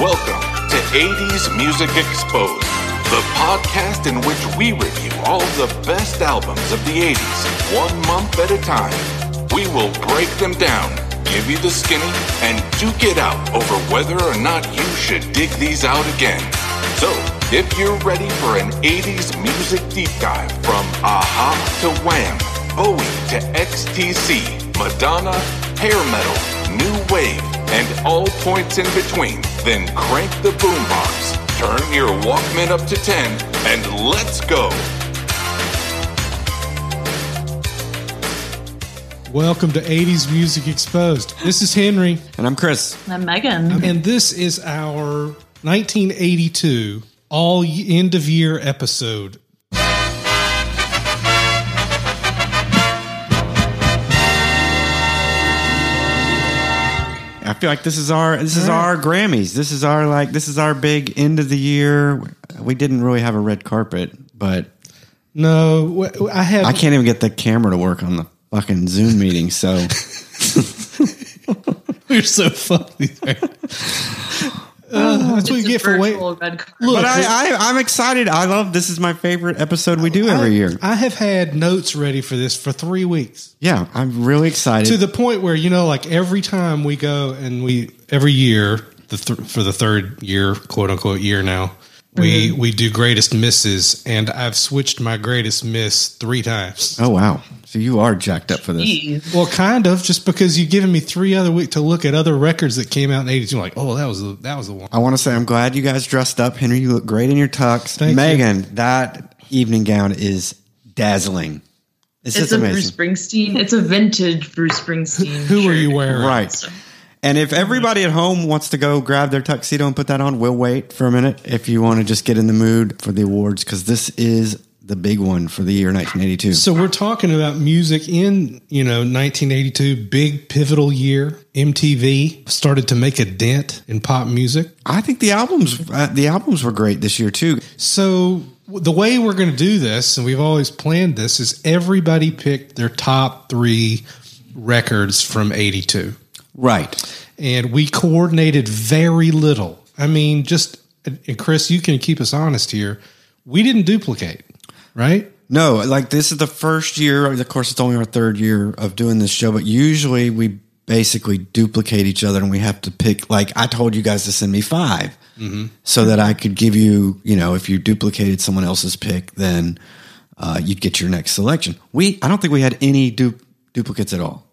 Welcome to 80s Music Exposed, the podcast in which we review all the best albums of the 80s, one month at a time. We will break them down, give you the skinny, and duke it out over whether or not you should dig these out again. So, if you're ready for an 80s music deep dive from a-ha to Wham, Bowie to XTC, Madonna, hair metal, new wave, and all points in between, then crank the boombox, turn your Walkman up to 10, and let's go. Welcome to 80s Music Exposed. This is Henry, And I'm Chris. I'm Megan. and this is our 1982 all end of year episode. Feel like this is our this is our Grammys. This is our like this is our big end of the year. We didn't really have a red carpet, but No, I have. I can't even get the camera to work on the fucking Zoom meeting. So We're so funny. Uh, that's what you get for waiting. virtual. Look, but I, I I'm excited. I love this is my favorite episode we do every I, year. I have had notes ready for this for three weeks Yeah, I'm really excited. to the point where you know, like every time we go and we every year the th- for the third year, quote unquote year now, we mm-hmm. we do greatest misses, and I've switched my greatest miss three times. oh wow. So you are jacked up for this. Jeez. Well, kind of, just because you've given me three other week to look at other records that came out in '82. Like, oh, that was the, that was the one. I want to say I'm glad you guys dressed up. Henry, you look great in your tux. Thank you. Megan, that evening gown is dazzling. It's, It's just a amazing. Bruce Springsteen. It's a vintage Bruce Springsteen. Who are you wearing? Right. And if everybody at home wants to go grab their tuxedo and put that on, we'll wait for a minute if you want to just get in the mood for the awards because this is the big one for the year 1982. So we're talking about music in you know 1982, big pivotal year. MTV started to make a dent in pop music. I think the albums uh, the albums were great this year too. So the way we're going to do this, and we've always planned this, is everybody picked their top three records from '82. Right. and we coordinated very little. I mean, just and Chris, you can keep us honest here. We didn't duplicate, right? No, like this is the first year. Of course, it's only our third year of doing this show, but usually we basically duplicate each other and we have to pick. Like I told you guys to send me 5 so that I could give you, you know, if you duplicated someone else's pick, then uh, you'd get your next selection. We, I don't think we had any du- duplicates at all.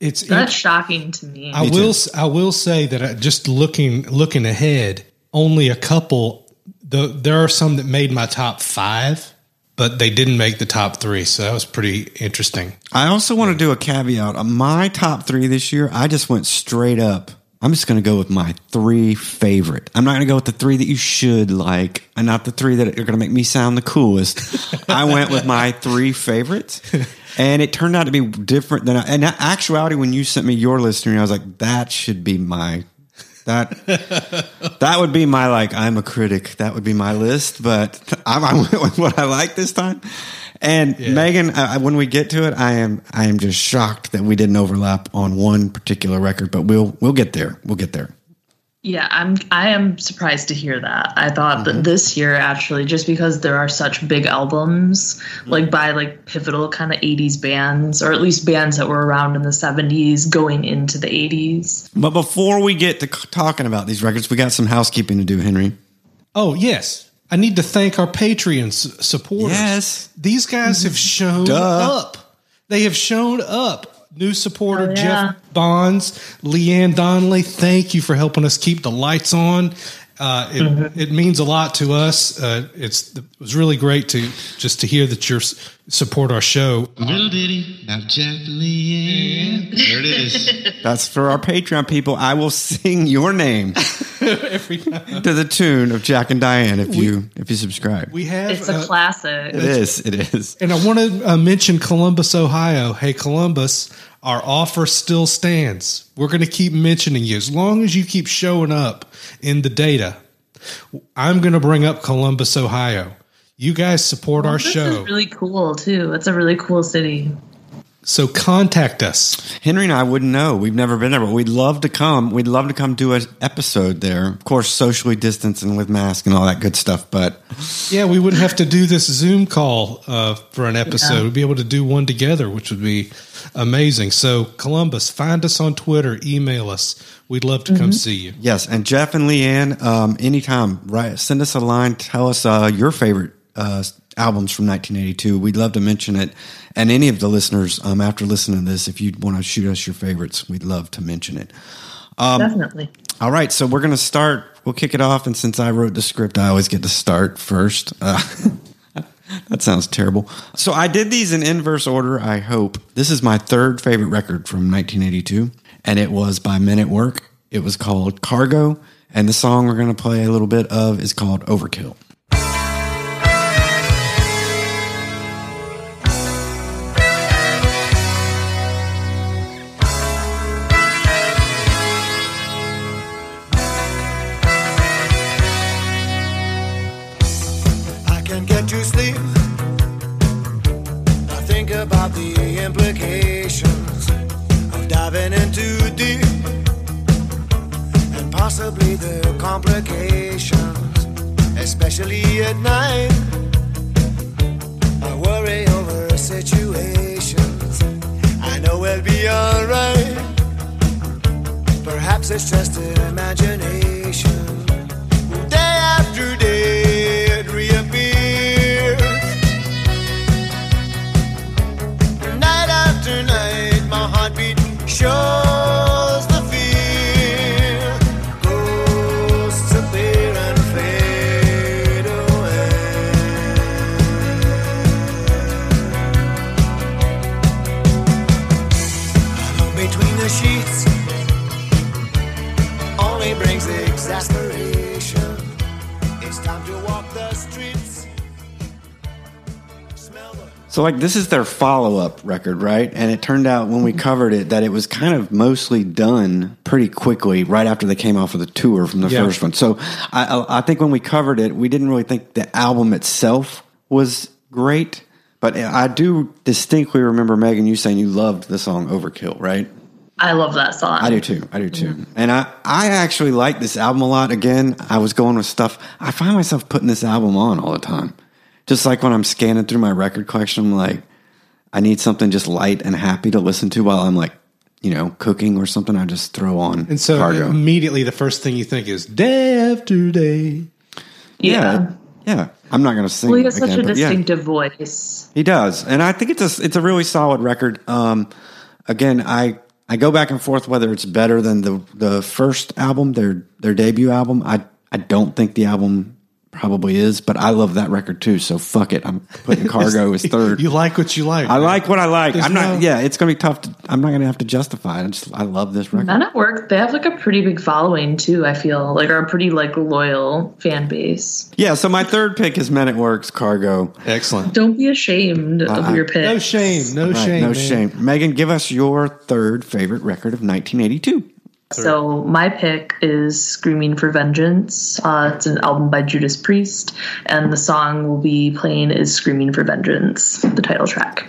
It's That's shocking to me. I will s- I will say that I, just looking looking ahead, only a couple. The, there are some that made my top five, but they didn't make the top three. So that was pretty interesting. I also want to do a caveat. On my top three this year, I just went straight up. I'm just going to go with my three favorite. I'm not going to go with the three that you should like, and not the three that are going to make me sound the coolest. I went with my three favorites, and it turned out to be different than. I, and actuality, when you sent me your list, I was like, that should be my that that would be my like. I'm a critic. That would be my list, but I, I went with what I like this time. And Megan, I, when we get to it, I am I am just shocked that we didn't overlap on one particular record, but we'll we'll get there. We'll get there. yeah, I'm. I am surprised to hear that. I thought Mm-hmm. that this year, actually, just because there are such big albums, Mm-hmm. like by like pivotal kind of '80s bands, or at least bands that were around in the '70s, going into the '80s. But before we get to talking about these records, we got some housekeeping to do, Henry. Oh yes, I need to thank our Patreon s- supporters. Yes. these guys have shown Duh. up. They have shown up. New supporter Oh, yeah. Jeff Bonds, Leanne Donnelly. Thank you for helping us keep the lights on. Uh, it, Mm-hmm. it means a lot to us. Uh, it's it was really great to just to hear that you support our show. Little ditty about Jack and Leanne. There it is. That's for our Patreon people. I will sing your name Every time to the tune of Jack and Diane if you if you subscribe. we have It's a uh, classic. it is. It is. And I want to uh, mention Columbus, Ohio. Hey, Columbus, our offer still stands. We're going to keep mentioning you as long as you keep showing up in the data. I'm going to bring up Columbus, Ohio. You guys support our show. really cool too. It's a really cool city. So contact us. Henry and I wouldn't know. We've never been there, but we'd love to come. We'd love to come do an episode there. Of course, socially distancing with mask and all that good stuff. But Yeah, we wouldn't have to do this Zoom call uh, for an episode. Yeah. We'd be able to do one together, which would be amazing. So, Columbus, find us on Twitter, email us. We'd love to come see you. yes, and Jeff and Leanne, um, anytime, right? Send us a line. Tell us uh, your favorite uh, albums from 1982. We'd love to mention it. And any of the listeners, um, after listening to this, if you want to shoot us your favorites, we'd love to mention it. Definitely. All right, so we're going to start. We'll kick it off, and since I wrote the script, I always get to start first. Uh, that sounds terrible. So I did these in inverse order. I hope this is my third favorite record from 1982, and it was by Men at Work. It was called Cargo, and the song we're going to play a little bit of is called Overkill. Sleep. I think about the implications of diving in too deep and possibly the complications, especially at night. I worry over situations. I know we'll be alright. Perhaps it's just an imagination. Day after heartbeat So, like, this is their follow up record, right? And it turned out when we mm-hmm. covered it that it was kind of mostly done pretty quickly right after they came off of the tour from the Yeah. first one. So, I, I I think when we covered it, we didn't really think the album itself was great. But I do distinctly remember, Megan, you saying you loved the song Overkill, right? I love that song. I do too. I do too. Mm-hmm. And I, I actually like this album a lot. Again, I was going with stuff. I find myself putting this album on all the time. Just like when I'm scanning through my record collection, I'm like, I need something just light and happy to listen to while I'm like, you know, cooking or something. I just throw on And so cargo. immediately the first thing you think is day after day. Yeah. yeah. I'm not going to sing. Well, he has such a but yeah. distinctive voice. He does, and I think it's a it's a really solid record. Um, again, I I go back and forth whether it's better than the the first album, their their debut album. I I don't think the album probably is, but I love that record too. So fuck it, I'm putting Cargo as third. You like what you like. I like what I like. There's I'm not. no- yeah, it's gonna be tough. To, I'm not gonna have to justify it. I just I love this record. Men at Work, they have like a pretty big following too. I feel like are a pretty like loyal fan base. Yeah. So my third pick is Men at Work's Cargo. Excellent. Don't be ashamed of your pick. No shame. No Right, shame. no man. shame. Megan, give us your third favorite record of 1982. So my pick is "Screaming for Vengeance." Uh, it's an album by Judas Priest, and the song we'll be playing is "Screaming for Vengeance," the title track.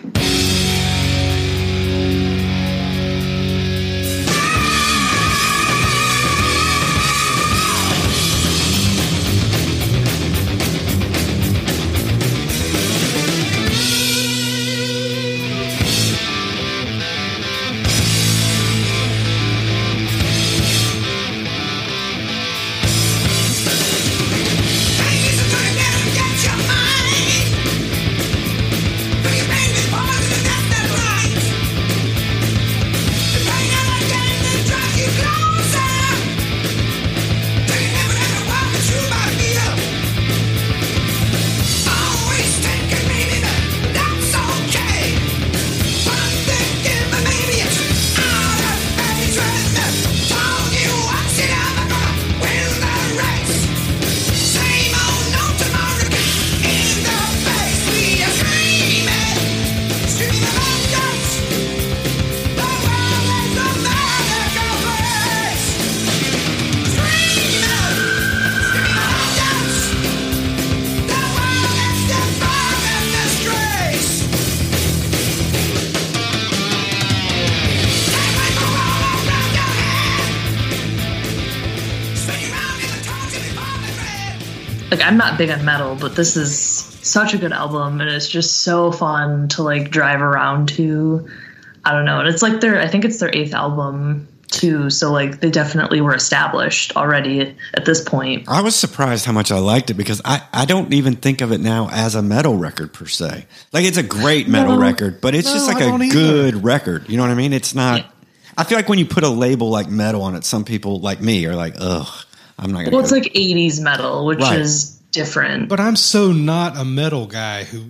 Like I'm not big on metal, but this is such a good album, and it's just so fun to like drive around to. I don't know, and it's like their I think it's their eighth album too, so like they definitely were established already at this point. I was surprised how much I liked it because I, I don't even think of it now as a metal record per se. Like it's a great metal No. record, but it's No, just like I a don't either. good record. You know what I mean? It's not. Yeah. I feel like when you put a label like metal on it, some people like me are like, ugh, I'm not gonna. Well, it's go- like 80s metal, which Right. is different. But I'm so not a metal guy who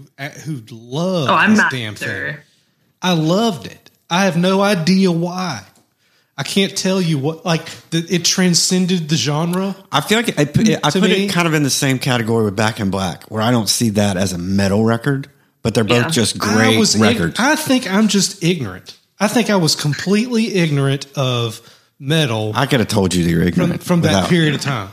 who loves oh, I'm this not damn thing. I loved it. I have no idea why. I can't tell you what. Like the, it transcended the genre. I feel like I put, it, I put it kind of in the same category with Back in Black, where I don't see that as a metal record, but they're both Yeah. just I great was ig- records. I think I'm just ignorant. I think I was completely ignorant of metal I could have told you you're from, ignorant from that without- period of time.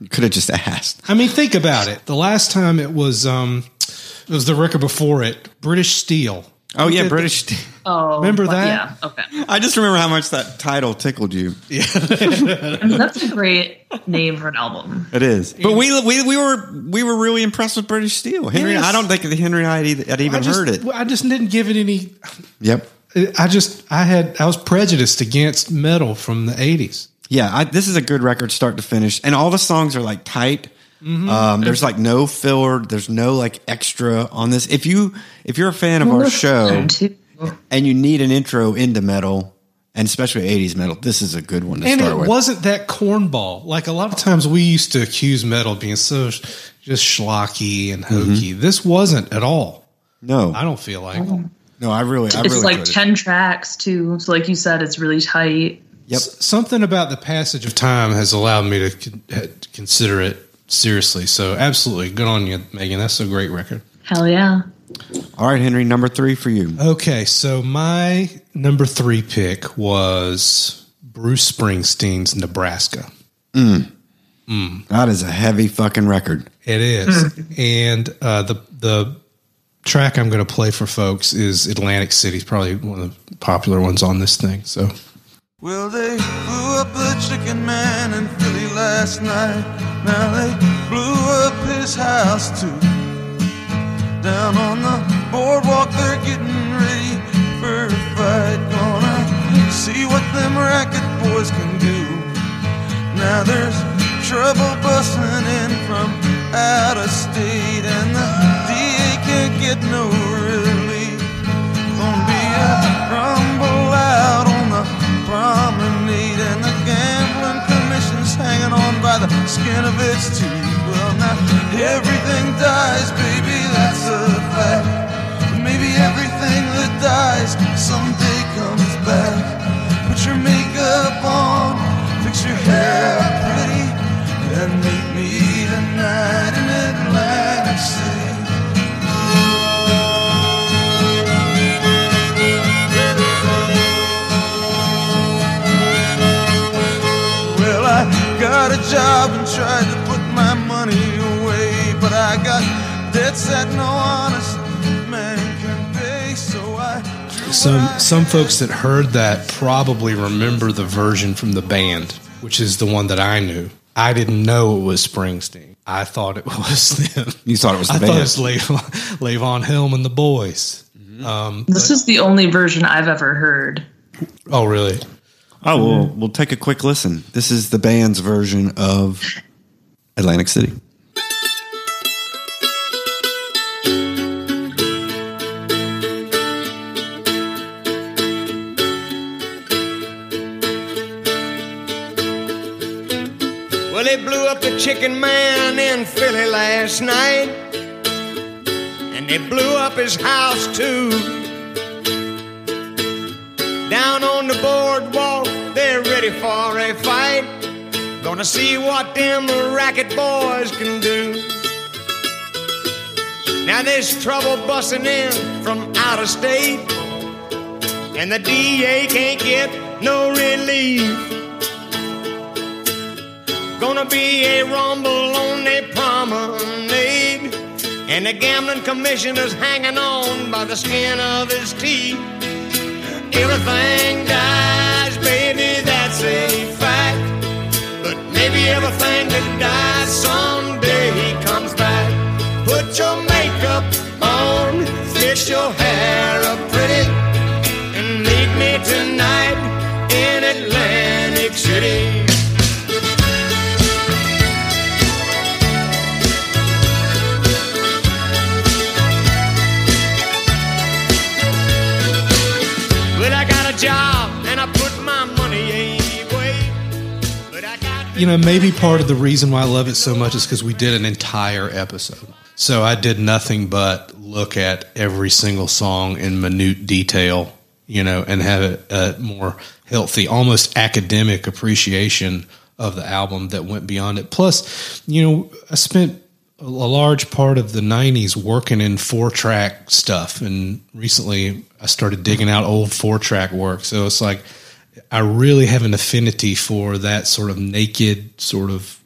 You could have just asked. I mean, think about it. The last time it was, um, it was the record before it, British Steel. Oh yeah, British. at British. Oh, Remember but that? Yeah. Okay. I just remember how much that title tickled you. I mean, that's a great name for an album. It is, but we, we we were we were really impressed with British Steel. Henry, Yes. I don't think that Henry I had I even just, heard it. I just didn't give it any. Yep. I just, I had, I was prejudiced against metal from the '80s. Yeah, I, this is a good record, start to finish, and all the songs are like tight. Mm-hmm. Um, there's like no filler. There's no like extra on this. If you if you're a fan of our show and you need an intro into metal, and especially 80s metal, this is a good one to And start it with. wasn't that cornball. Like a lot of times we used to accuse metal of being so just schlocky and hokey. This wasn't at all. no, I don't feel like. No, I really, I It's really like enjoyed it. 10 tracks too. So like you said, it's really tight. Yep. S- something about the passage of time has allowed me to con- consider it seriously. So absolutely, good on you, Megan. That's a great record. Hell yeah. All right, Henry, number three for you. Okay, so my number three pick was Bruce Springsteen's Nebraska. Mm. Mm. That is a heavy fucking record. It is, hmm. and uh, the the track I'm going to play for folks is Atlantic City, probably one of the popular ones on this thing. So Well, they blew up chicken man in Philly last night. Now they blew up his house too. Down on the boardwalk, they're getting ready for a fight. Gonna see what them racket boys can do. Now there's trouble busting in from out of state, and the DA can't get no relief. Gonna be a rumble out on the promenade, and the gambling commission's hanging on by the skin of its teeth. Well, now everything dies, baby, that's a fact. But maybe everything that dies someday comes back. Put your makeup on, fix your hair pretty, and meet me tonight in Atlantic City. Got a job and tried to put my money away, but I got debts that no honest man can pay, so I some some folks that heard that probably remember the version from the band, which is the one that I knew. I didn't know it was Springsteen. I thought it was them. You thought it was the I band. thought it was Lev- Levon Helm and the boys. Um, This is the only version I've ever heard. oh, really? Oh, well, we'll take a quick listen. This is the band's version of Atlantic City. Well, they blew up the chicken man in Philly last night. And they blew up his house too. Down on the boardwalk, they're ready for a fight. Gonna see what them racket boys can do. Now there's trouble busting in from out of state. And the DA can't get no relief. Gonna be a rumble on the promenade. And the gambling commissioner's hanging on by the skin of his teeth everything dies, baby, that's a fact. But maybe everything that dies someday comes back. Put your makeup on, fix your hair. You know, maybe part of the reason why I love it so much is because we did an entire episode. So I did nothing but look at every single song in minute detail, you know, and have a, a more healthy, almost academic appreciation of the album that went beyond it. Plus, you know, I spent a large part of the 90s working in four track stuff. And recently I started digging out old four track work. So it's like, I really have an affinity for that sort of naked, sort of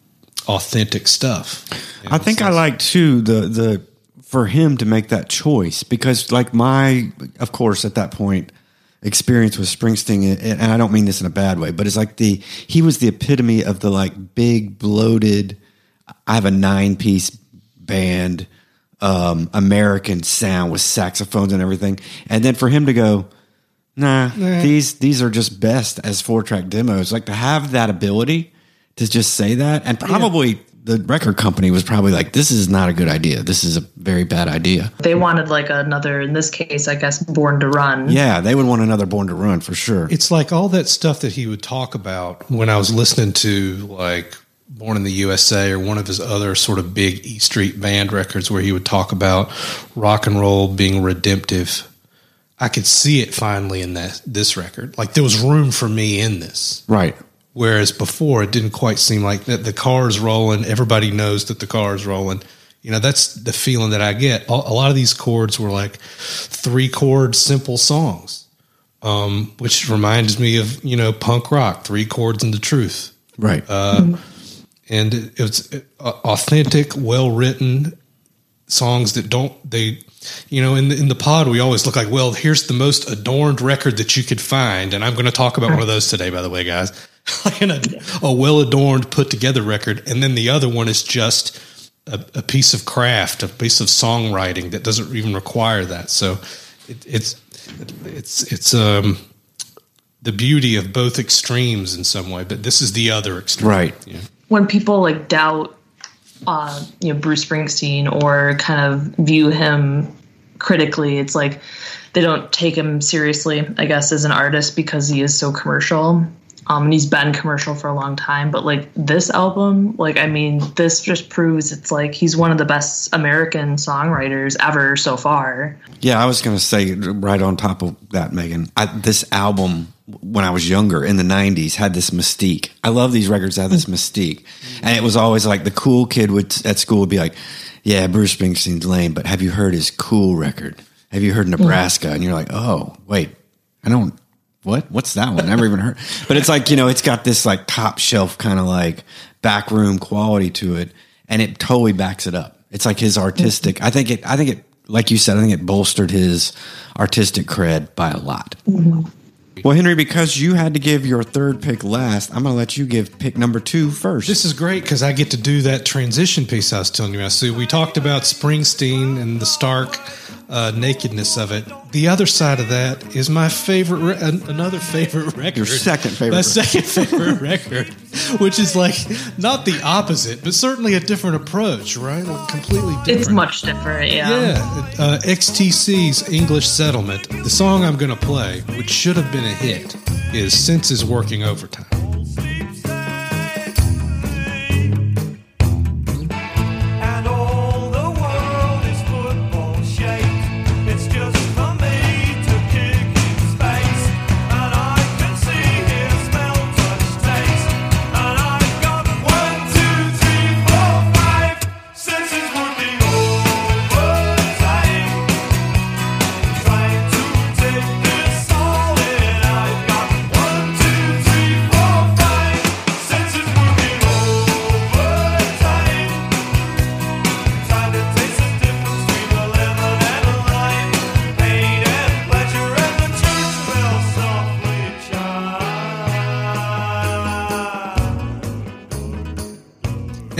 authentic stuff. I think I like too the the for him to make that choice because like my of course at that point experience with Springsteen and I don't mean this in a bad way but it's like the he was the epitome of the like big bloated I have a nine piece band um American sound with saxophones and everything and then for him to go nah, these these are just best as four track demos. Like to have that ability to just say that and probably the record company was probably like this is not a good idea. This is a very bad idea. They wanted like another, in this case, I guess, Born to Run. yeah they would want another born to run for sure. It's like all that stuff that he would talk about when I was listening to like Born in the USA or one of his other sort of big E Street Band records where he would talk about rock and roll being redemptive. I could see it finally in that this record. Like there was room for me in this. right Whereas before, it didn't quite seem like that. The car is rolling. Everybody knows that the car is rolling. You know, that's the feeling that I get. A lot of these chords were like three chord simple songs, um, which reminds me of you know punk rock, three chords and the truth. right And it was uh, authentic, well written songs that don't they. You know, in the, in the pod, we always look like, well, here's the most adorned record that you could find, and I'm going to talk about one of those today, by the way, guys. like in a, a well adorned, put together record, and then the other one is just a, a piece of craft, a piece of songwriting that doesn't even require that. So it, it's it's it's um the beauty of both extremes in some way, but this is the other extreme, Right. Yeah. when people like doubt uh, you know Bruce Springsteen or kind of view him critically, it's like they don't take him seriously, I guess, as an artist because he is so commercial. Um, and he's been commercial for a long time, but like this album, like I mean, this just proves it's like he's one of the best American songwriters ever so far. Yeah, I was to say right on top of that, Megan. I, this album, when I was younger in the '90s, had this mystique. I love these records that have this mystique, and it was always like the cool kid would at school would be like, "Yeah, Bruce Springsteen's lame, but have you heard his cool record? Have you heard Nebraska?" And you're like, "Oh, wait, I don't." What? What's that one? Never even heard. But it's like you know, it's got this like top shelf kind of like backroom quality to it, and it totally backs it up. It's like his artistic. I think it. I think it. Like you said, I think it bolstered his artistic cred by a lot. Mm-hmm. Well, Henry, because you had to give your third pick last, I'm going to let you give pick number two first. This is great because I get to do that transition piece I was telling you about. So we talked about Springsteen and the stark uh, nakedness of it. The other side of that is my favorite, re- another favorite record. Your second favorite My record. second favorite record, which is like not the opposite, but certainly a different approach, right? Like completely different. It's much different, yeah. Yeah, uh, XTC's English Settlement. The song I'm going to play, which should have been a hit, is Senses Working Overtime.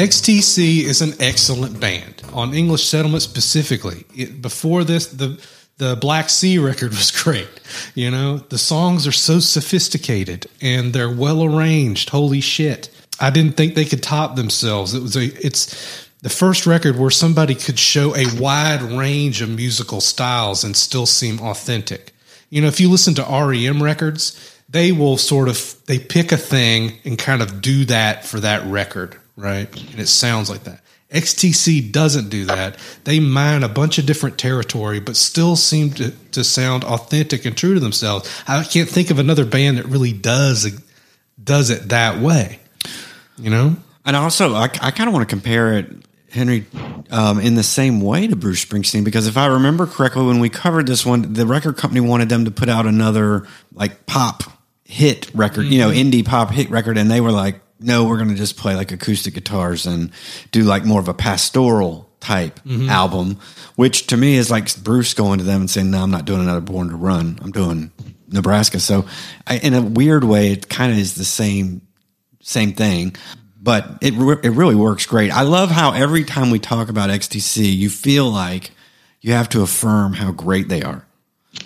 XTC is an excellent band. on English Settlement specifically. It, before this, the the Black Sea record was great. You know, the songs are so sophisticated and they're well arranged. Holy shit! I didn't think they could top themselves. It was a it's the first record where somebody could show a wide range of musical styles and still seem authentic. You know, if you listen to REM records, they will sort of they pick a thing and kind of do that for that record, right? And it sounds like that. XTC doesn't do that. They mine a bunch of different territory, but still seem to, to sound authentic and true to themselves. I can't think of another band that really does does it that way. You know? And also, I, I kind of want to compare it, Henry, um, in the same way to Bruce Springsteen because if I remember correctly, when we covered this one, the record company wanted them to put out another like pop hit record, you know, indie pop hit record, and they were like, "No, we're going to just play like acoustic guitars and do like more of a pastoral type mm-hmm. album," which to me is like Bruce going to them and saying, "No, I'm not doing another Born to Run. I'm doing Nebraska." So, I, in a weird way, it kind of is the same same thing, but it re- it really works great. I love how every time we talk about XTC, you feel like you have to affirm how great they are.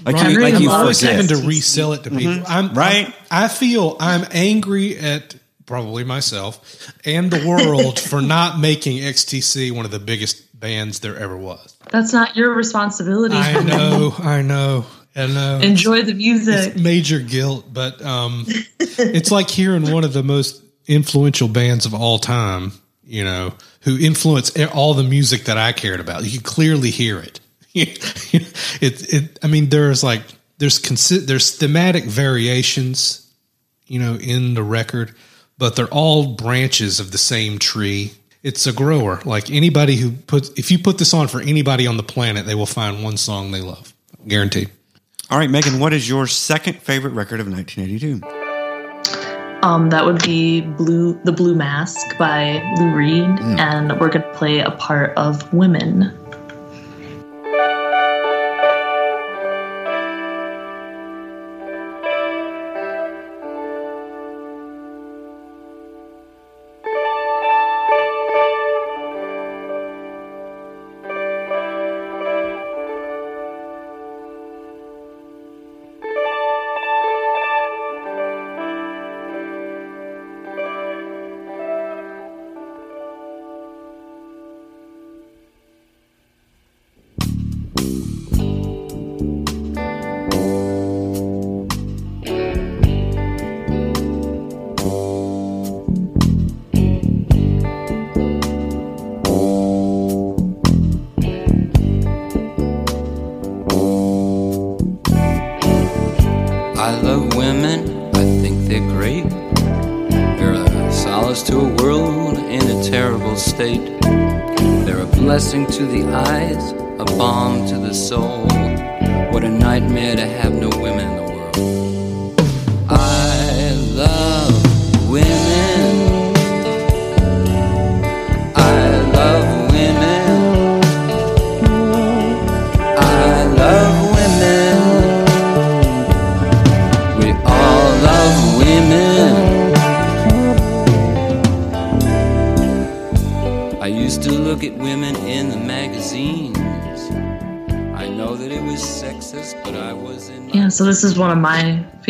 Like Right. you, like I'm you always forget. having to resell it to mm-hmm. people. I'm Right. I feel I'm angry at probably myself and the world for not making XTC one of the biggest bands there ever was. That's not your responsibility. I know, I know, I know. Enjoy the music. It's major guilt, but um, it's like hearing one of the most influential bands of all time. You know, who influenced all the music that I cared about. You can clearly hear it. it, it. I mean, there's like there's consi- there's thematic variations, you know, in the record, but they're all branches of the same tree. It's a grower. Like anybody who puts, if you put this on for anybody on the planet, they will find one song they love, guaranteed. All right, Megan, what is your second favorite record of 1982? Um, that would be Blue, the Blue Mask by Lou Reed, and we're gonna play a part of Women.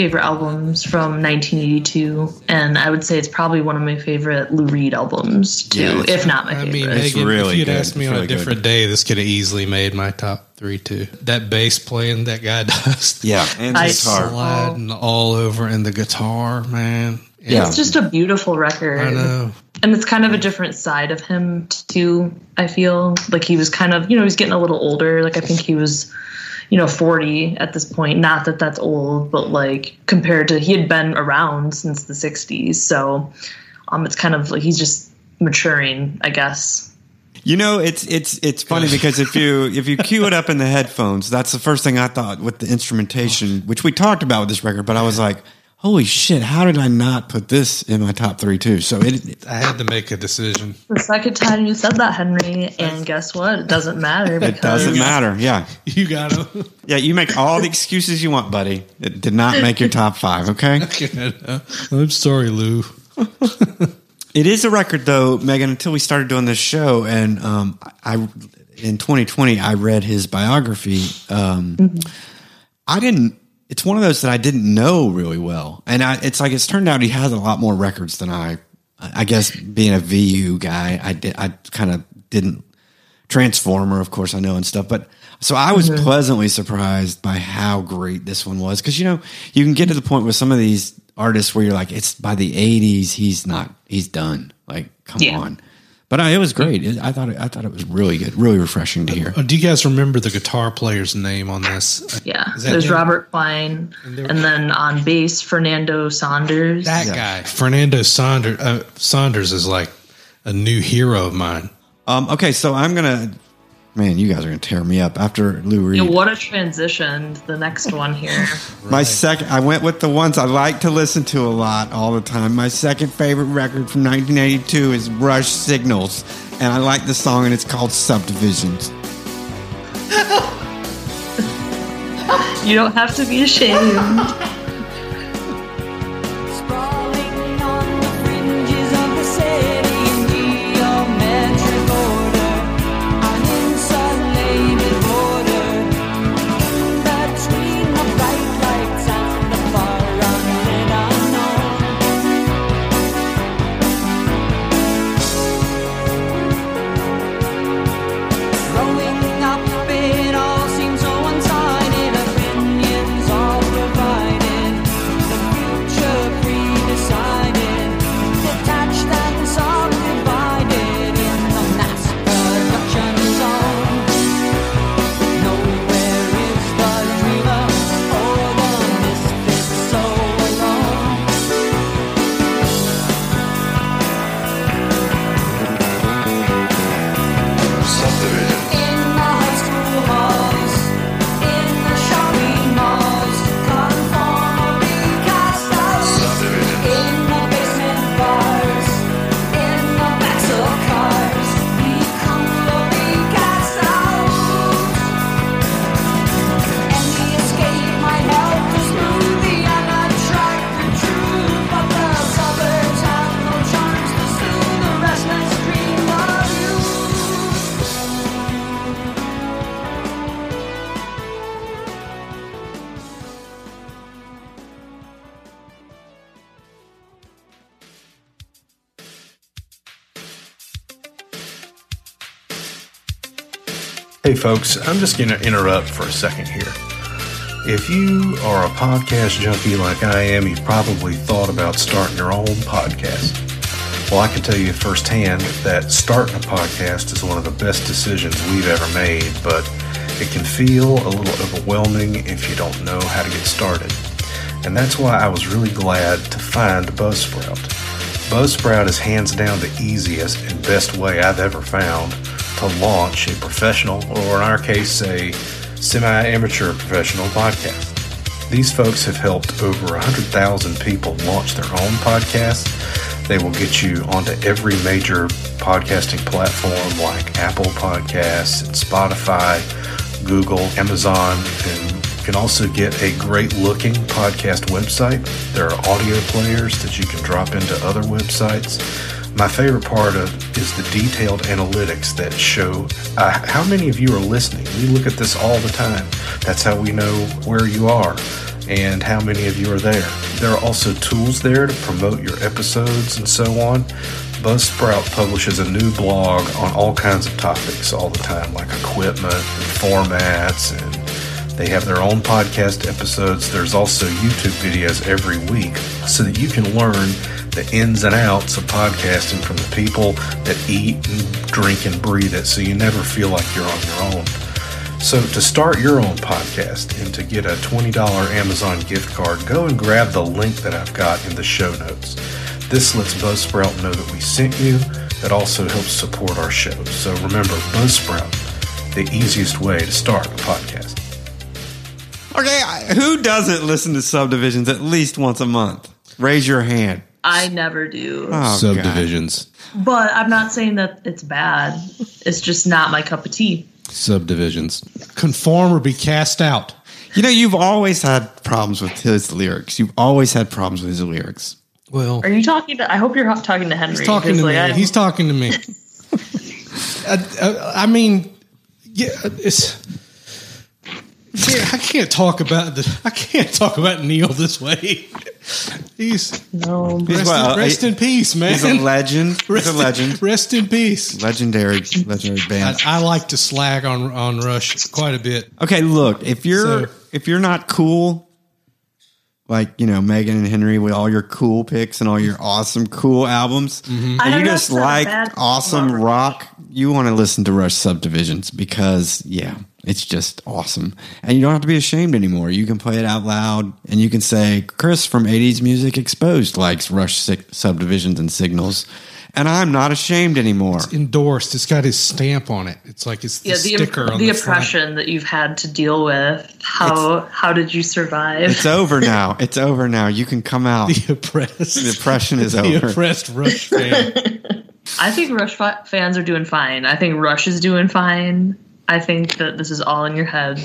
Favorite albums from 1982, and I would say it's probably one of my favorite Lou Reed albums too, Yeah, if not my I favorite. mean, It's Megan, really if you'd good. asked me It's on really a different good. day, this could have easily made my top three too. That bass playing that guy does, Yeah, and the I- guitar. sliding all over, and the guitar, man. Yeah. It's just a beautiful record. I know. And it's kind of a different side of him too. I feel like he was kind of, you know, he's getting a little older. Like I think he was, you know, 40 at this point. Not that that's old, but like compared to he had been around since the 60s. So um it's kind of like he's just maturing, I guess. You know, it's it's it's funny because if you if you cue it up in the headphones, that's the first thing I thought with the instrumentation, which we talked about with this record. But I was like, holy shit, how did I not put this in my top three too? So it, I had to make a decision. The second time you said that, Henry, and guess what? It doesn't matter because it doesn't matter. Yeah, You got him. yeah. You make all the excuses you want, buddy. It did not make your top five. Okay. I'm sorry, Lou. It is a record, though, Megan. Until we started doing this show, and um, I in 2020, I read his biography. Um, I didn't. It's one of those that I didn't know really well, and I, it's like it's turned out he has a lot more records than I. I guess being a VU guy, I did. I kind of didn't. Transformer, of course, I know and stuff, but so I was mm-hmm. pleasantly surprised by how great this one was because you know you can get to the point with some of these artists where you're like, it's by the '80s, he's not, he's done. Like, come Yeah. on. But I, it was great. It, I thought it, I thought it was really good, really refreshing to hear. Uh, Do you guys remember the guitar player's name on this? Yeah, Is that there's him? Robert Quine, And there- and then on bass Fernando Saunders. That guy, Fernando Saunders. Uh, Saunders is like a new hero of mine. Um, okay, so I'm gonna, man, you guys are gonna tear me up after Lou Reed. Know, what a transition the next one here. My second, I went with the ones I like to listen to a lot all the time. My second favorite record from 1982 is Rush Signals, and I like the song, and it's called Subdivisions. you don't have to be ashamed. Hey, folks, I'm just going to interrupt for a second here. If you are a podcast junkie like I am, you've probably thought about starting your own podcast. Well, I can tell you firsthand that starting a podcast is one of the best decisions we've ever made, but it can feel a little overwhelming if you don't know how to get started. And that's why I was really glad to find Buzzsprout. Buzzsprout is hands down the easiest and best way I've ever found to launch a professional, or in our case, a semi amateur professional podcast. These folks have helped over 100,000 people launch their own podcasts. They will get you onto every major podcasting platform like Apple Podcasts and Spotify, Google, Amazon, and you can also get a great looking podcast website. There are audio players that you can drop into other websites. My favorite part of is the detailed analytics that show uh, how many of you are listening. We look at this all the time. That's how we know where you are and how many of you are there. There are also tools there to promote your episodes and so on. Buzzsprout publishes a new blog on all kinds of topics all the time, like equipment and formats, and they have their own podcast episodes. There's also YouTube videos every week so that you can learn the ins and outs of podcasting from the people that eat and drink and breathe it so you never feel like you're on your own. So, to start your own podcast and to get a $20 Amazon gift card, go and grab the link that I've got in the show notes. This lets Buzzsprout know that we sent you. It also helps support our show. So, remember, Buzzsprout, the easiest way to start a podcast. Okay, I- who doesn't listen to subdivisions at least once a month? Raise your hand. I never do. Oh, Subdivisions. But I'm not saying that it's bad. It's just not my cup of tea. Subdivisions. Conform or be cast out. You know, you've always had problems with his lyrics. You've always had problems with his lyrics. Well, Are you talking to? I hope you're talking to Henry. he's talking 'cause, to like, me. I- He's talking to me. I, I, I mean, yeah, it's. Yeah, I can't talk about the. I can't talk about Neil this way. He's no. He's Rest, what, in, uh, rest he- in peace, man. He's a legend. He's a legend. Rest in peace. Legendary, legendary band. I like to slag on on Rush quite a bit. Okay, look, if you're So- if you're not cool, like you know Megan and Henry with all your cool picks and all your awesome cool albums, I and you just like awesome about rock, you want to listen to Rush Subdivisions because yeah, it's just awesome, and you don't have to be ashamed anymore. You can play it out loud, and you can say Chris from '80s Music Exposed likes Rush Sig- Subdivisions and Signals. And I'm not ashamed anymore. Endorsed. It's got his stamp on it. It's like it's the Yeah, the, sticker imp- on the the front. oppression that you've had to deal with. How how did you survive? It's over now. It's over now. You can come out. The oppressed. The oppression is the over. oppressed Rush fan. I think Rush fans are doing fine. I think Rush is doing fine. I think that this is all in your head.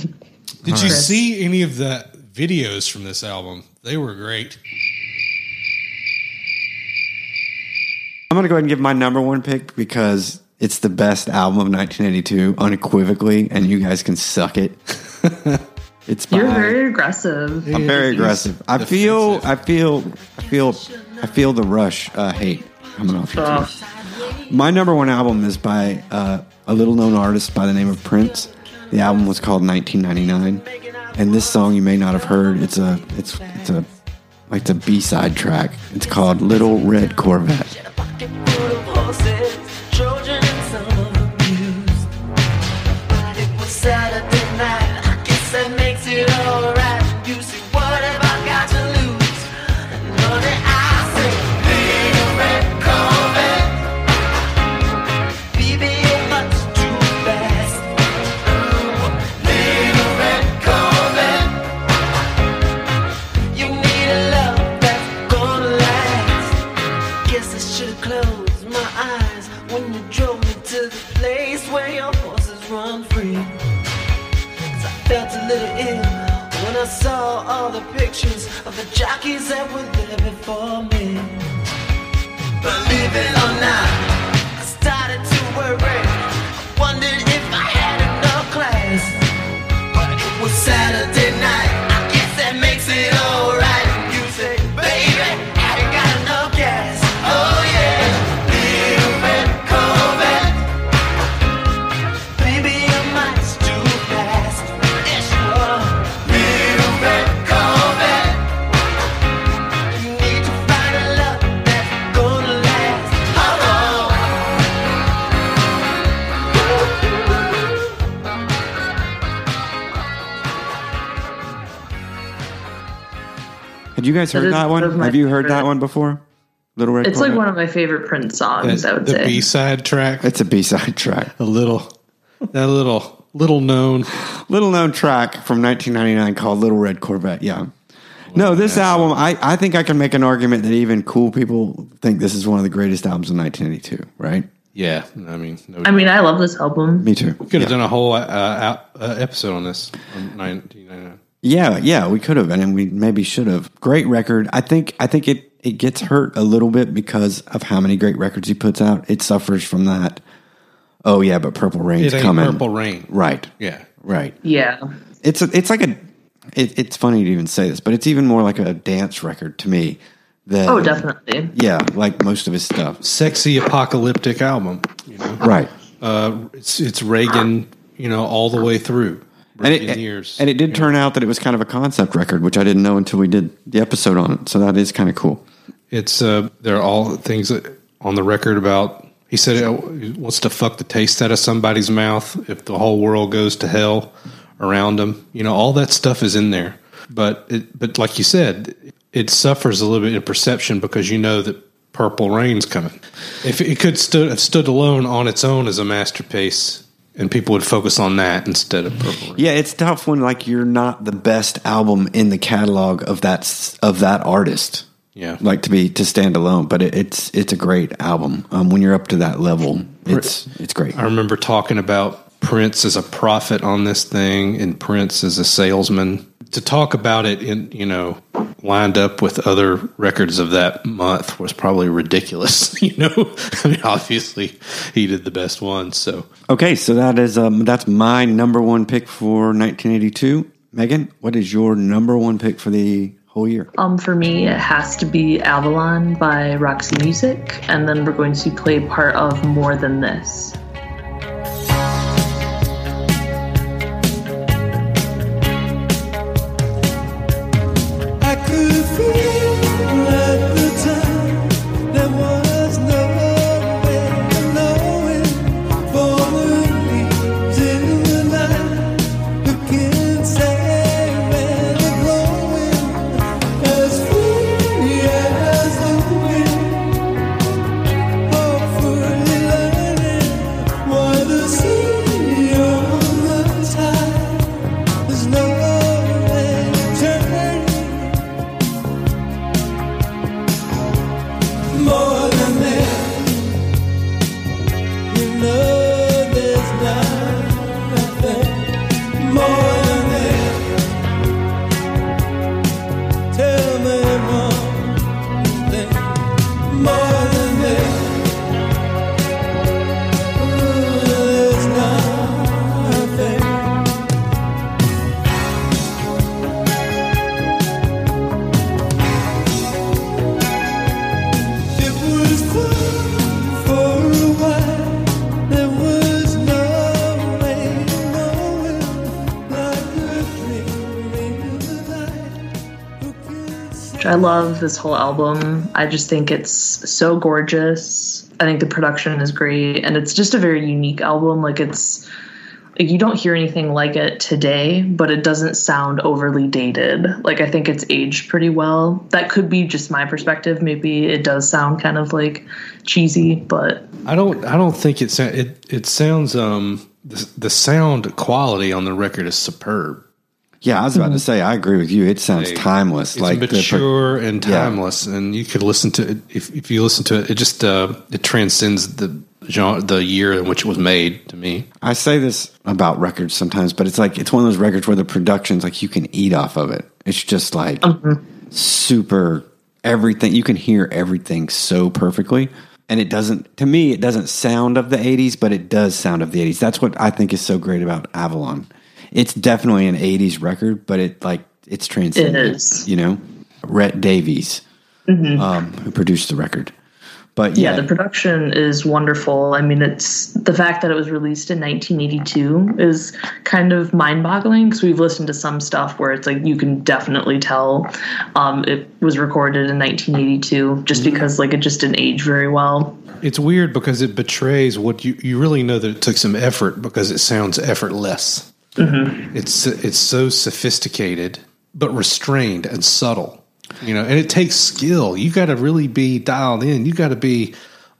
Did you see any of the videos from this album? They were great. I'm going to go ahead and give my number one pick because it's the best album of 1982, unequivocally, and you guys can suck it. it's by, You're very aggressive. I'm very aggressive. I feel, I feel, I feel, I feel the rush uh, hate coming off. your Ugh. teeth. My number one album is by uh, a little known artist by the name of Prince. The album was called 1999, and this song you may not have heard. It's a, it's, it's a, like it's a B side track. It's called Little Red Corvette. Jockeys that were there before me. Believe Had you guys heard is- that that one? is Have you heard that one before? Little Red It's like one of my favorite Prince songs. I would the say. B side track. It's a B side track. A little, that little, little known. Little known track from 1999 called Little Red Corvette. Yeah. No, this album, I, I think I can make an argument that even cool people think this is one of the greatest albums of 1982, right? Yeah, I mean, no, I mean, I love this album. Me too. we could have done a whole uh, uh, uh, episode on this. On 1999. Yeah, yeah, we could have, and we maybe should have. Great record. I think I think it it gets hurt a little bit because of how many great records he puts out. It suffers from that. Oh yeah, but Purple Rain's It coming. Purple Rain. Right. Yeah. Right. Yeah. It's a, it's like a. It, it's funny to even say this, but it's even more like a dance record to me. Than, Oh, definitely. Yeah, like most of his stuff. Sexy apocalyptic album. You know, Right. uh, it's it's Reagan. You know, all the way through. And it, years. and it did turn out that it was kind of a concept record, which I didn't know until we did the episode on it. So that is kind of cool. It's uh, there are all things on the record about. He said uh, he wants to fuck the taste out of somebody's mouth if the whole world goes to hell around him. You know, all that stuff is in there. But it, but like you said, it suffers a little bit in perception because you know that Purple Rain's coming. If it could stood have stood alone on its own as a masterpiece, and people would focus on that instead of Purple Rain. Yeah, it's tough when like you're not the best album in the catalog of that of that artist. Yeah. like to be to stand alone, but it, it's it's a great album. Um, when you're up to that level, it's it's great. I remember talking about Prince as a prophet on this thing and Prince as a salesman. To talk about it in, you know, lined up with other records of that month was probably ridiculous. You know, I mean, obviously he did the best one. So Okay, so that is um, that's my number one pick for 1982. Megan, what is your number one pick for the whole year? Um, for me, it has to be Avalon by Roxy Music, and then we're going to play part of More Than This. I love this whole album. I just think it's so gorgeous. I think the production is great, and it's just a very unique album. Like it's you don't hear anything like it today, but it doesn't sound overly dated. Like I think it's aged pretty well. That could be just my perspective. Maybe it does sound kind of like cheesy, but I don't I don't think it it it sounds um the, the sound quality on the record is superb. Yeah, I was about to say I agree with you. It sounds Like, timeless, It's like the pro- mature and Yeah. timeless, and you could listen to it if if you listen to it. It just uh, it transcends the genre, the year in which it was made. To me, I say this about records sometimes, but it's like it's one of those records where the production's like you can eat off of it. It's just like super everything. You can hear everything so perfectly. And it doesn't, to me, it doesn't sound of the 80s, but it does sound of the 80s. That's what I think is so great about Avalon. It's definitely an 80s record, but it like, it's transcendent. It is. You know? Rhett Davies, Mhm. um, who produced the record. But yeah, yeah, the production is wonderful. I mean, it's the fact that it was released in 1982 is kind of mind-boggling because we've listened to some stuff where it's like you can definitely tell um, it was recorded in 1982 just because like it just didn't age very well. it's weird because it betrays what you you really know that it took some effort because it sounds effortless. Mm-hmm. It's it's so sophisticated but restrained and subtle. You know, and it takes skill. You got to really be dialed in. You got to be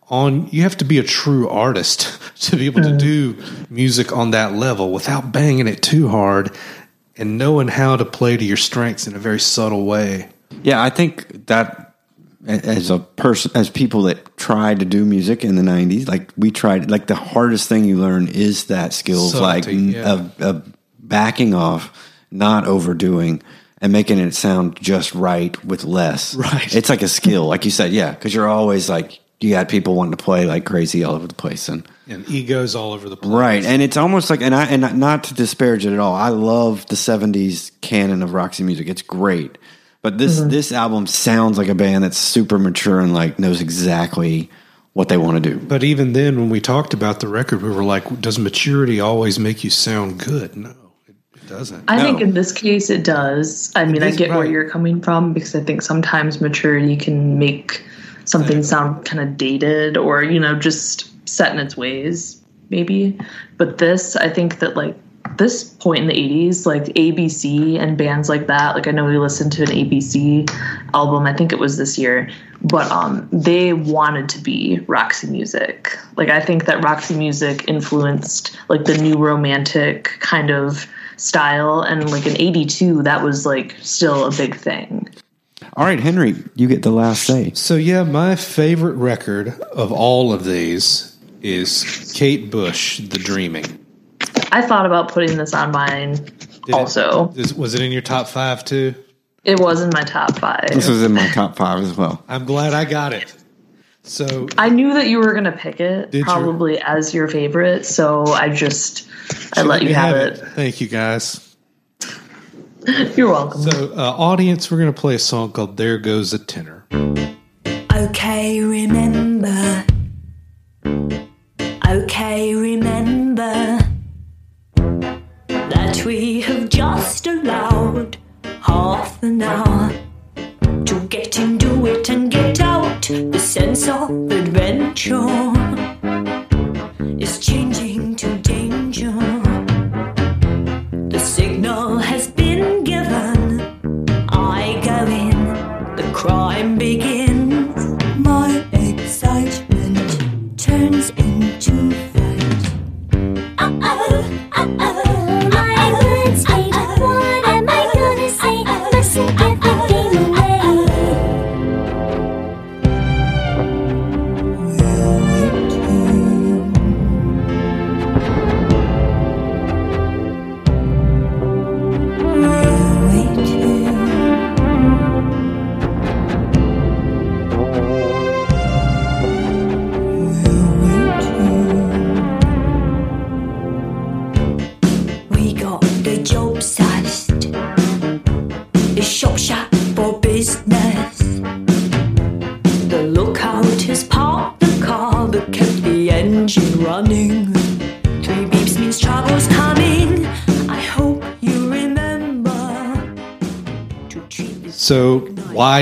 on. You have to be a true artist to be able to do music on that level without banging it too hard and knowing how to play to your strengths in a very subtle way. Yeah, I think that as a person, as people that tried to do music in the '90s, like we tried, like the hardest thing you learn is that skill of like yeah. of, of backing off, not overdoing, and making it sound just right with less. Right. It's like a skill, like you said, yeah, because you're always like you got people wanting to play like crazy all over the place, and And egos all over the place. Right, and it's almost like, and I, and not to disparage it at all. I love the '70s canon of Roxy music; it's great. But this mm-hmm. this album sounds like a band that's super mature and like knows exactly what they want to do. But even then, when we talked about the record, we were like, does maturity always make you sound good? No, it, it doesn't. I think in this case it does. I mean, I is get where you're coming from because I think sometimes maturity can make something sound kind of dated or, you know, just set in its ways, maybe. But this, I think that like this point in the 80s, like ABC and bands like that, like I know we listened to an ABC album, I think it was this year, but um they wanted to be Roxy Music. Like I think that Roxy Music influenced like the new romantic kind of style and like in 82 that was like still a big thing. All right, Henry, you get the last say. So yeah, my favorite record of all of these is Kate Bush, "The Dreaming." I thought about putting this on mine Did it- also. is- was it in your top five too? It was in my top five. This was in my top five as well. I'm glad I got it. So I knew that you were gonna pick it Did you? probably as your favorite, so I just I so let you me have it. Thank you guys. You're welcome. So, uh, audience, we're going to play a song called "There Goes a Tenor." Okay, remember. Okay, remember we have just allowed half an hour to get into it and get out. The sense of adventure is changing to danger. The signal has been given. I go in, the crime begins.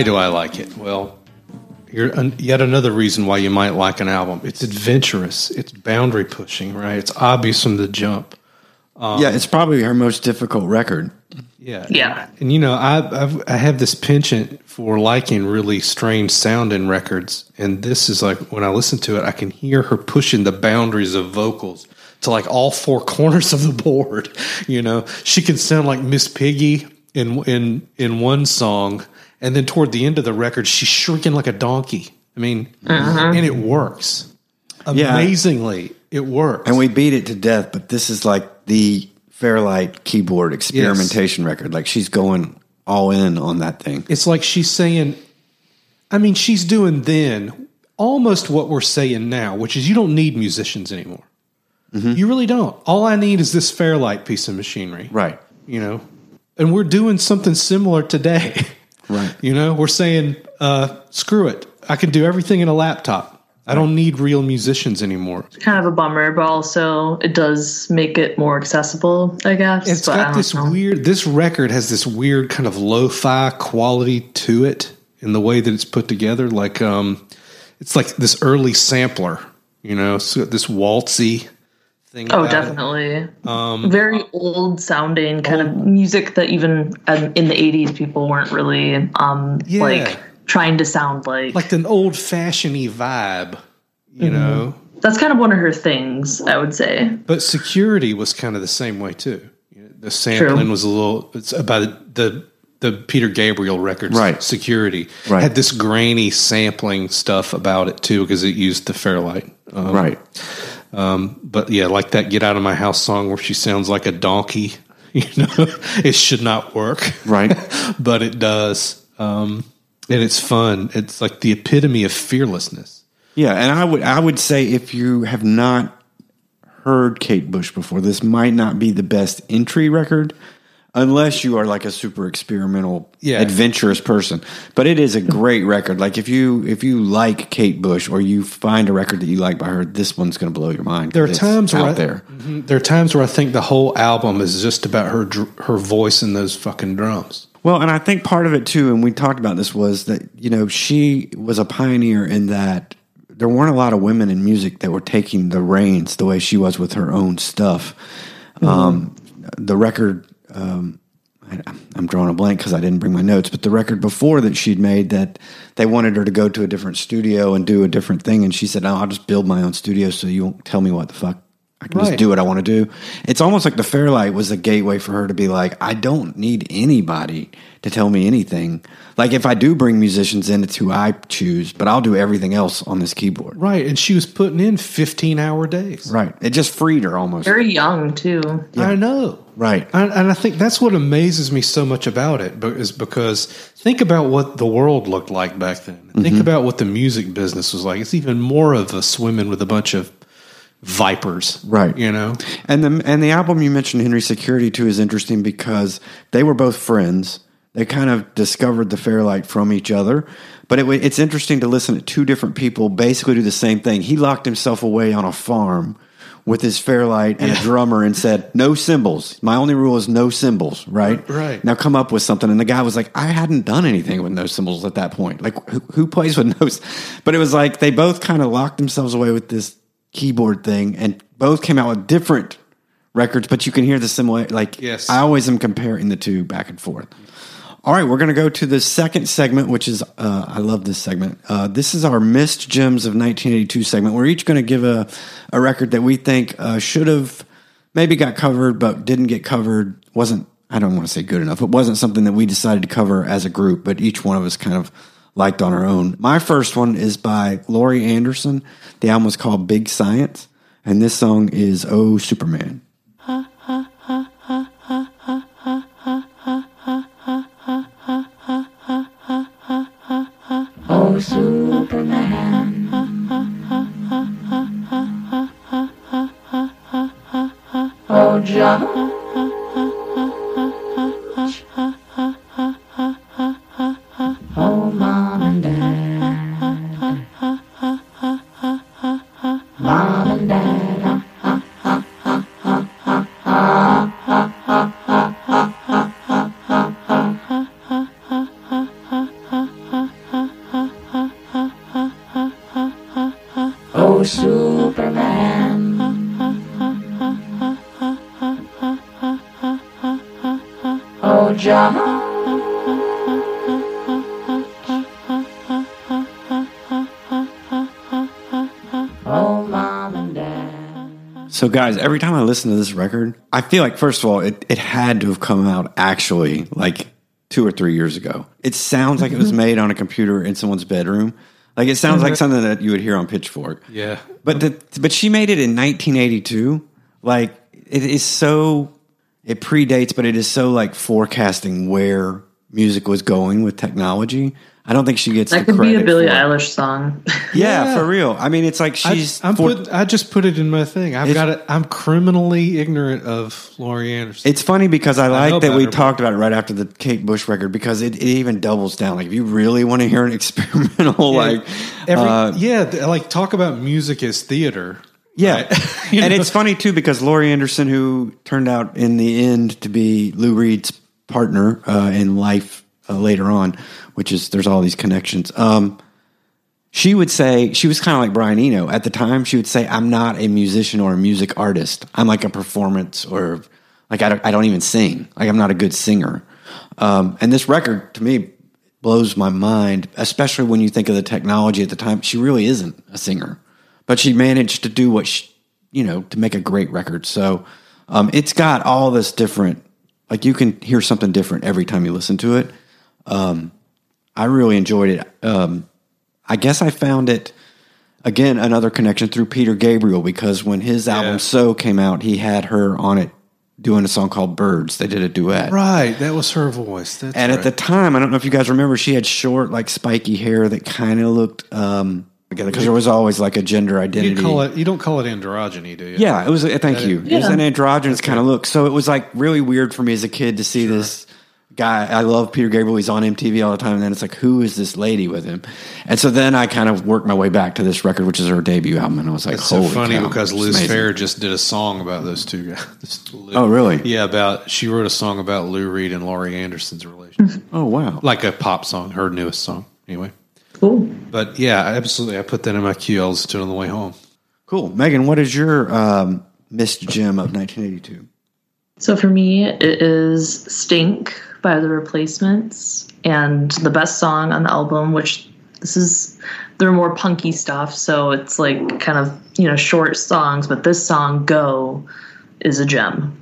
Why do I like it? Well, here an, yet another reason why you might like an album. It's adventurous. It's boundary pushing. Right. It's obvious from the jump. Um, yeah, it's probably her most difficult record. Yeah. Yeah. And you know, I I've, I have this penchant for liking really strange sounding records, and this is like when I listen to it, I can hear her pushing the boundaries of vocals to like all four corners of the board. You know, she can sound like Miss Piggy in in in one song, and then toward the end of the record, she's shrieking like a donkey. I mean, Uh-huh. and it works Yeah. amazingly. It works. And we beat it to death, but this is like the Fairlight keyboard experimentation record. Like she's going all in on that thing. It's like she's saying, I mean, she's doing then almost what we're saying now, which is you don't need musicians anymore. You really don't. All I need is this Fairlight piece of machinery. Right. You know, and we're doing something similar today. Right. you know, we're saying, uh, screw it. I can do everything in a laptop. I don't need real musicians anymore. It's kind of a bummer, but also it does make it more accessible, I guess. It's but got this know. weird. This record has this weird kind of lo-fi quality to it in the way that it's put together. Like, um, it's like this early sampler. You know, it's got this waltzy thing. Oh, definitely. Um, Very old sounding kind of music that even um, in the 80s people weren't really um, Yeah. like trying to sound like. like an old fashioned vibe. You Mhm. know, That's kind of one of her things, I would say. but security was kind of the same way too. The sampling True. was a little. It's about the the Peter Gabriel records, Right. Security Right. had this grainy sampling stuff about it too because it used the Fairlight, um, Right. Um, but yeah, like that "Get Out of My House" song where she sounds like a donkey. You know, it should not work, Right. but it does, um, and it's fun. It's like the epitome of fearlessness. Yeah, and I would I would say if you have not heard Kate Bush before, this might not be the best entry record unless you are like a super experimental Yeah. adventurous person. But it is a great record. Like if you if you like Kate Bush or you find a record that you like by her, this one's going to blow your mind. There are times out where I, there. Mhm. there are times where I think the whole album is just about her her voice and those fucking drums. Well, and I think part of it too, and we talked about this, was that you know she was a pioneer in that there weren't a lot of women in music that were taking the reins the way she was with her own stuff. Um, the record, um, I, I'm drawing a blank because I didn't bring my notes, but the record before that she'd made that they wanted her to go to a different studio and do a different thing, and she said, "No, I'll just build my own studio, so you won't tell me what the fuck I can Right. just do what I want to do. It's almost like the Fairlight was a gateway for her to be like, I don't need anybody to tell me anything. Like if I do bring musicians in, it's who I choose, but I'll do everything else on this keyboard. Right, and she was putting in fifteen hour days. Right. It just freed her almost. Very young too. Yeah. I know. Right. And, and I think that's what amazes me so much about it, but is because think about what the world looked like back then. Think Mhm. about what the music business was like. It's even more of a swimming with a bunch of vipers, Right. You know, And the and the album you mentioned, Henry Security, too, is interesting because they were both friends. They kind of discovered the Fairlight from each other. But it, it's interesting to listen to two different people basically do the same thing. He locked himself away on a farm with his Fairlight and a drummer and said, "No cymbals. My only rule is no cymbals." Right. Right. Now come up with something. And the guy was like, "I hadn't done anything with no cymbals at that point. Like, who, who plays with no?" But it was like they both kind of locked themselves away with this keyboard thing, and both came out with different records, but you can hear the similar. Like, Yes. I always am comparing the two back and forth. All right, we're going to go to the second segment, which is uh, I love this segment. Uh, this is our missed gems of 1982 segment. We're each going to give a a record that we think uh, should have maybe got covered, but didn't get covered. wasn't I don't want to say good enough. It wasn't something that we decided to cover as a group, but each one of us kind of liked on our own. My first one is by Laurie Anderson. The album was called Big Science, and this song is Oh Superman. Oh, Superman. Oh, John. Oh, Mom and Dad. So, guys, every time I listen to this record, I feel like, first of all, it, it had to have come out actually like two or three years ago. It sounds like it was mm-hmm. made on a computer in someone's bedroom. Like it sounds like Mhm. something that you would hear on Pitchfork. Yeah. But the, but she made it in 1982. Like it is so it predates, but it is so like forecasting where music was going with technology. I don't think she gets That the could be a Billie. Eilish song. Yeah, Yeah. for real. I mean, it's like she's. I, am for- put, I just put it in my thing. I've got it. I'm criminally ignorant of Laurie Anderson. It's funny because I I like that we her, talked about it right after the Kate Bush record because it, it even doubles down. Like if you really want to hear an experimental, like Every, uh, yeah, like talk about music as theater. Yeah. You and know? it's funny too because Laurie Anderson, who turned out in the end to be Lou Reed's partner uh, in life uh, later on, which is there's all these connections. Um, she would say she was kind of like Brian Eno at the time. She would say, "I'm not a musician or a music artist. I'm like a performance or like I don't, I don't even sing. Like I'm not a good singer." Um, and this record to me blows my mind, especially when you think of the technology at the time. She really isn't a singer, but she managed to do what she, you know, to make a great record. So um, it's got all this different, like you can hear something different every time you listen to it. Um, I really enjoyed it. Um, I guess I found it again another connection through Peter Gabriel because when his album "So" came out, he had her on it doing a song called "Birds." They did a duet. Right, that was her voice. That's And right. at the time, I don't know if you guys remember, she had short, like spiky hair that kind of looked um together because there was always like a gender you identity. call it. You don't call it androgyny, do you? Yeah, it was. Thank That- you. It was an androgynous kind of look. So it was like really weird for me as a kid to see this guy. I love Peter Gabriel. He's on MTV all the time, and then it's like, who is this lady with him? And so then I kind of worked my way back to this record, which is her debut album, and I was like, It's so funny cow, because it's Liz amazing. Phair just did a song about those two guys. Oh, really? Yeah, about she wrote a song about Lou Reed and Laurie Anderson's relationship. Oh wow, like a pop song, her newest song. Anyway, cool. But yeah, absolutely, I put that in my queue. I'll listen to it on the way home. Cool, Megan. What is your um, missed gem of 1982? So for me, it is Stink by The Replacements. And the best song on the album, which this is they're more punky stuff, so it's like kind of you know short songs. But this song "Go" is a gem.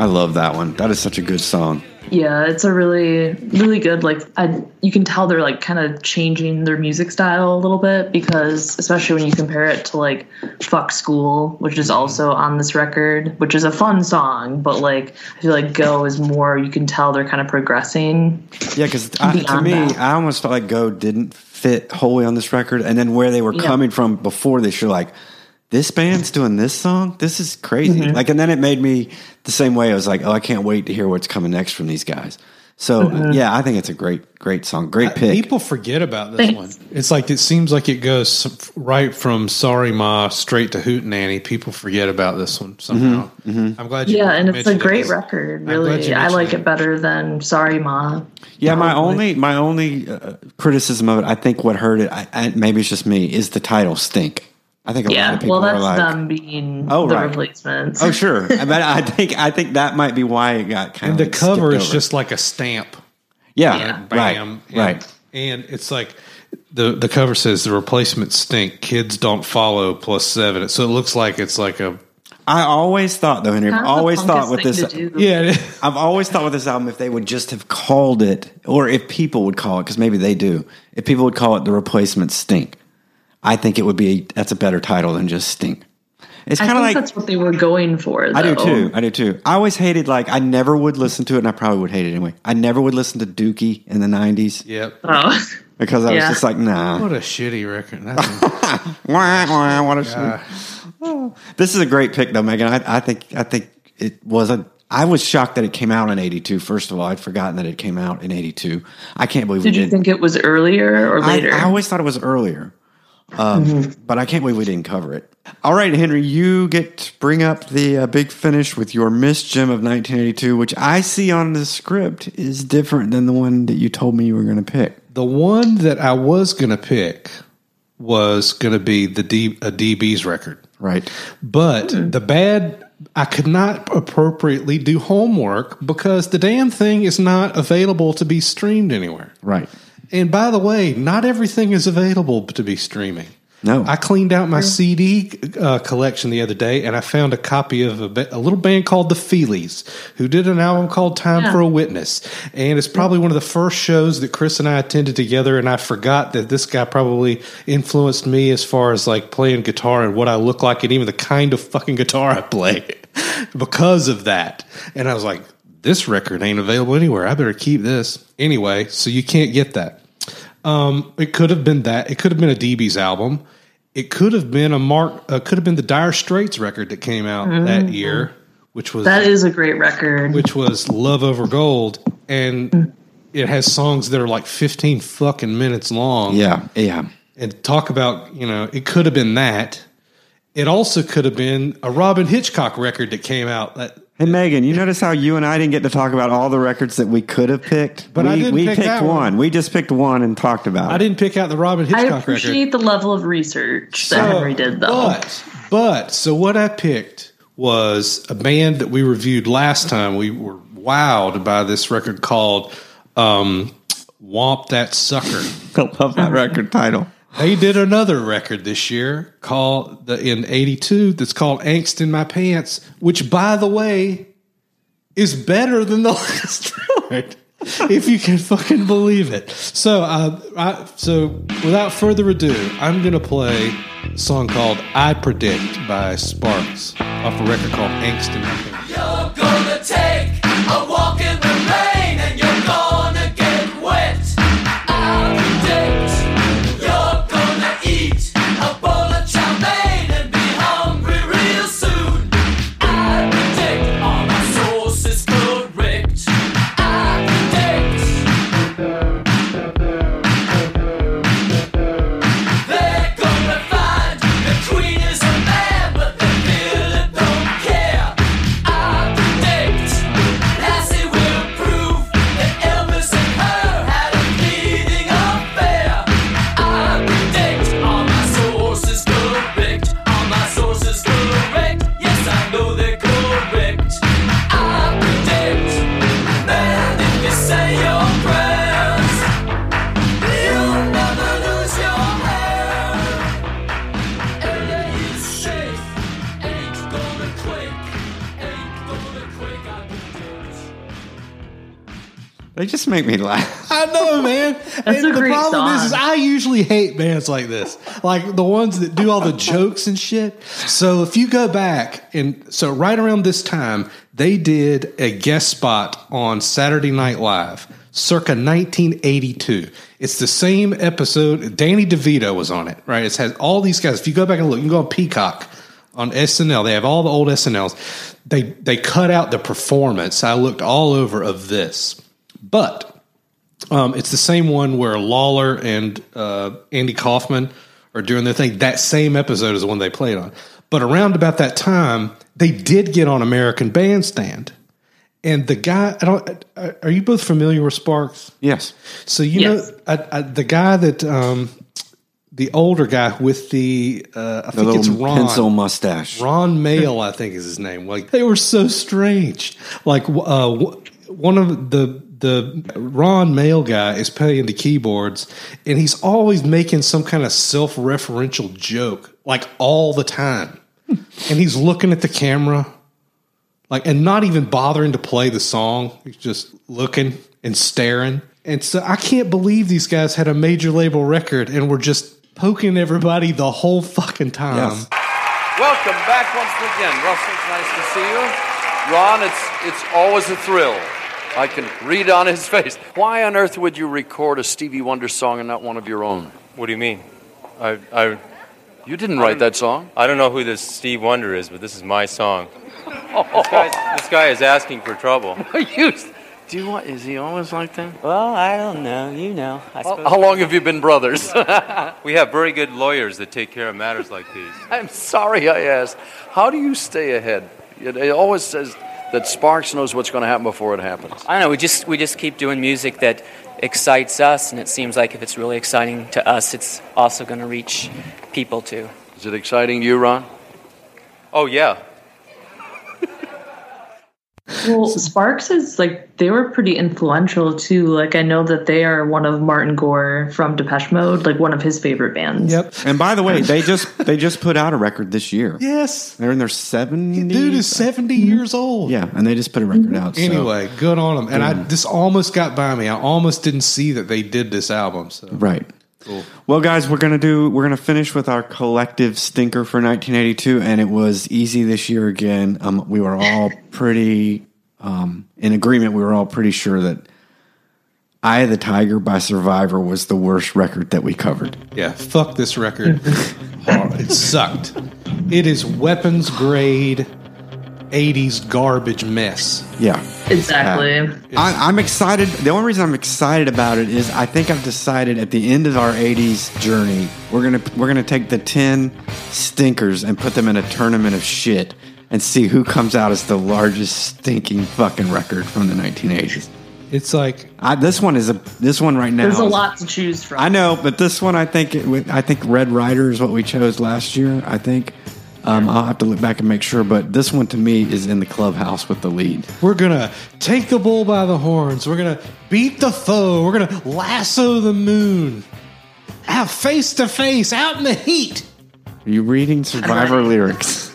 I love that one. That is such a good song. Yeah, it's a really, really good. Like, I, you can tell they're like kind of changing their music style a little bit because, especially when you compare it to like "Fuck School," which is also on this record, which is a fun song, but like I feel like "Go" is more. You can tell they're kind of progressing. Yeah, because to me, that. I almost felt like Go didn't fit wholly on this record, and then where they were Yeah. coming from before this, you're like, this band's doing this song. This is crazy. Mhm. Like, and then it made me the same way. I was like, oh, I can't wait to hear what's coming next from these guys. So Mhm. yeah, I think it's a great, great song. Great pick. People forget about this Thanks. one. It's like it seems like it goes right from "Sorry Ma" straight to "Hootenanny." People forget about this one somehow. Mhm, mhm. I'm glad you. Yeah, and it's a mentioned it. great record. Really, I mentioned like it better than "Sorry Ma." Yeah, my only my only uh, criticism of it, I think what hurt it, I, I, maybe it's just me, is the title "Stink." I think a lot Yeah, of people well, are that's like, them being Oh, the right. replacements. "Oh, sure," but I think I think that might be why it got kind And of the cover is over. just like a stamp. Yeah, And right, and- right. And it's like the the cover says the replacements stink. Kids don't follow plus seven. So it looks like it's like a I always thought though, Henry. I've Kind of the always thought with this, yeah. I've always thought with this album, if they would just have called it, or if people would call it, because maybe they do, if people would call it the replacement stink, I think it would be that's a better title than just stink. It's kind of like that's what they were going for. Though. I do too. I do too. I always hated like I never would listen to it, and I probably would hate it anyway. I never would listen to Dookie in the '90s Yep. Oh. because I was just like, nah. What a shitty record. That's Wah, wah, what a shit. Yeah. Oh. This is a great pick, though, Megan. I, I think I think it was a. I was shocked that it came out in '82. First of all, I'd forgotten that it came out in '82. I can't believe Did we you did. think it was earlier or I, later? I always thought it was earlier, um, but I can't believe we didn't cover it. All right, Henry, you get to bring up the uh, big finish with your Miss Gem of 1982, which I see on the script is different than the one that you told me you were going to pick. the one that I was going to pick was going to be the D, a DB's record. Right. But the bad, I could not appropriately do homework because the damn thing is not available to be streamed anywhere. Right. And by the way, not everything is available to be streaming. No. I cleaned out my CD uh, collection the other day, and I found a copy of a, ba- a little band called the Feelies, who did an album called "Time Yeah. for a Witness," and it's probably one of the first shows that Chris and I attended together. And I forgot that this guy probably influenced me as far as like playing guitar and what I look like, and even the kind of fucking guitar I play because of that. And I was like, "This record ain't available anywhere. I better keep this anyway." So you can't get that. Um, it could have been that. It could have been a DB's album. It could have been a Mark. Uh, could have been the Dire Straits record that came out that year, which was that is a great record. which was Love Over Gold, and it has songs that are like fifteen fucking minutes long. Yeah. Yeah. and talk about you know it could have been that. It also could have been a Robyn Hitchcock record that came out that Hey Megan, you notice how you and I didn't get to talk about all the records that we could have picked? But we, I didn't we pick picked that one. one. We just picked one and talked about I it. didn't pick out the Robyn I Hitchcock record. appreciate the level of research that Henry did, though. But, but, so what I picked was a band that we reviewed last time. We were wowed by this record called um, Whomp That Sucker. I love that record title. They did another record this year called the in '82 that's called "Angst in My Pants," which, by the way, is better than the last record. if you can fucking believe it. So, uh, I, so without further ado, I'm gonna play a song called "I Predict" by Sparks off a record called Angst and Nothing. You're gonna take a walk make me laugh. I know, man. and a the great problem is, is. I usually hate bands like this, like the ones that do all the jokes and shit. So if you go back and so right around this time, they did a guest spot on Saturday Night Live, circa 1982. It's the same episode. Danny DeVito was on it, right? It has all these guys. If you go back and look, you can go on Peacock on SNL. They have all the old SNLs. They they cut out the performance. I looked all over of this, but um, it's the same one where Lawler and uh, Andy Kaufman are doing their thing. That same episode is the one they played on. But around about that time, they did get on American Bandstand. And the guy, I don't. uh, Are you both familiar with Sparks? Yes. So you Yes. know I, I, the guy that um, the older guy with the uh, I The think it's Ron pencil mustache. Ron Mael, I think is his name. Like they were so strange. Like uh, one of the the Ron Mael guy is playing the keyboards, and he's always making some kind of self referential joke, like all the time. and he's looking at the camera, like, and not even bothering to play the song. He's just looking and staring. And so I can't believe these guys had a major label record and were just poking everybody the whole fucking time. Yes. Welcome back once again. Russell, it's nice to see you. Ron, it's it's always a thrill. I can read on his face. Why on earth would you record a Stevie Wonder song and not one of your own? What do you mean? I, I, You didn't write that song. I don't know who this Steve Wonder is, but this is my song. This, guy, this guy is asking for trouble. you, do you want? Is he always like that? Well, I don't know. You know. I How, how long have you been brothers? We have very good lawyers that take care of matters like these. I'm sorry I asked. How do you stay ahead? It, it always says that Sparks knows what's going to happen before it happens. I don't know. We just we just keep doing music that excites us, and it seems like if it's really exciting to us, it's also going to reach people too. Is it exciting to you, Ron? Oh yeah, Well, Sparks is like they were pretty influential too. Like I know that they are one of Martin Gore from Depeche Mode, like one of his favorite bands. Yep. And by the way, they just they just put out a record this year. Yes. They're in their 70s. Dude is 70 mm-hmm. years old. Yeah, and they just put a record mm-hmm. out. so- Anyway, good on them. And I mm-hmm. this almost got by me. I almost didn't see that they did this album. So Right. Well, guys, we're gonna do. We're gonna finish with our collective stinker for 1982, and it was easy this year again. Um, we were all pretty um, in agreement. We were all pretty sure that "Eye of the Tiger" by Survivor was the worst record that we covered. yeah, fuck this record. It sucked. It is weapons grade 80s garbage mess. Yeah, Exactly. I, I'm excited. The only reason I'm excited about it is I think I've decided at the end of our '80s journey, we're gonna we're gonna take the ten stinkers and put them in a tournament of shit and see who comes out as the largest stinking fucking record from the 1980s. It's like I, this one is a this one right now. There's a is- lot to choose from. I know, but this one I think it, I think Red Rider is what we chose last year. I think. Um, I'll have to look back and make sure, but this one to me is in the clubhouse with the lead. we're gonna take the bull by the horns. We're gonna beat the foe. We're gonna lasso the moon. Out face to face, out in the heat. Are you reading Survivor lyrics?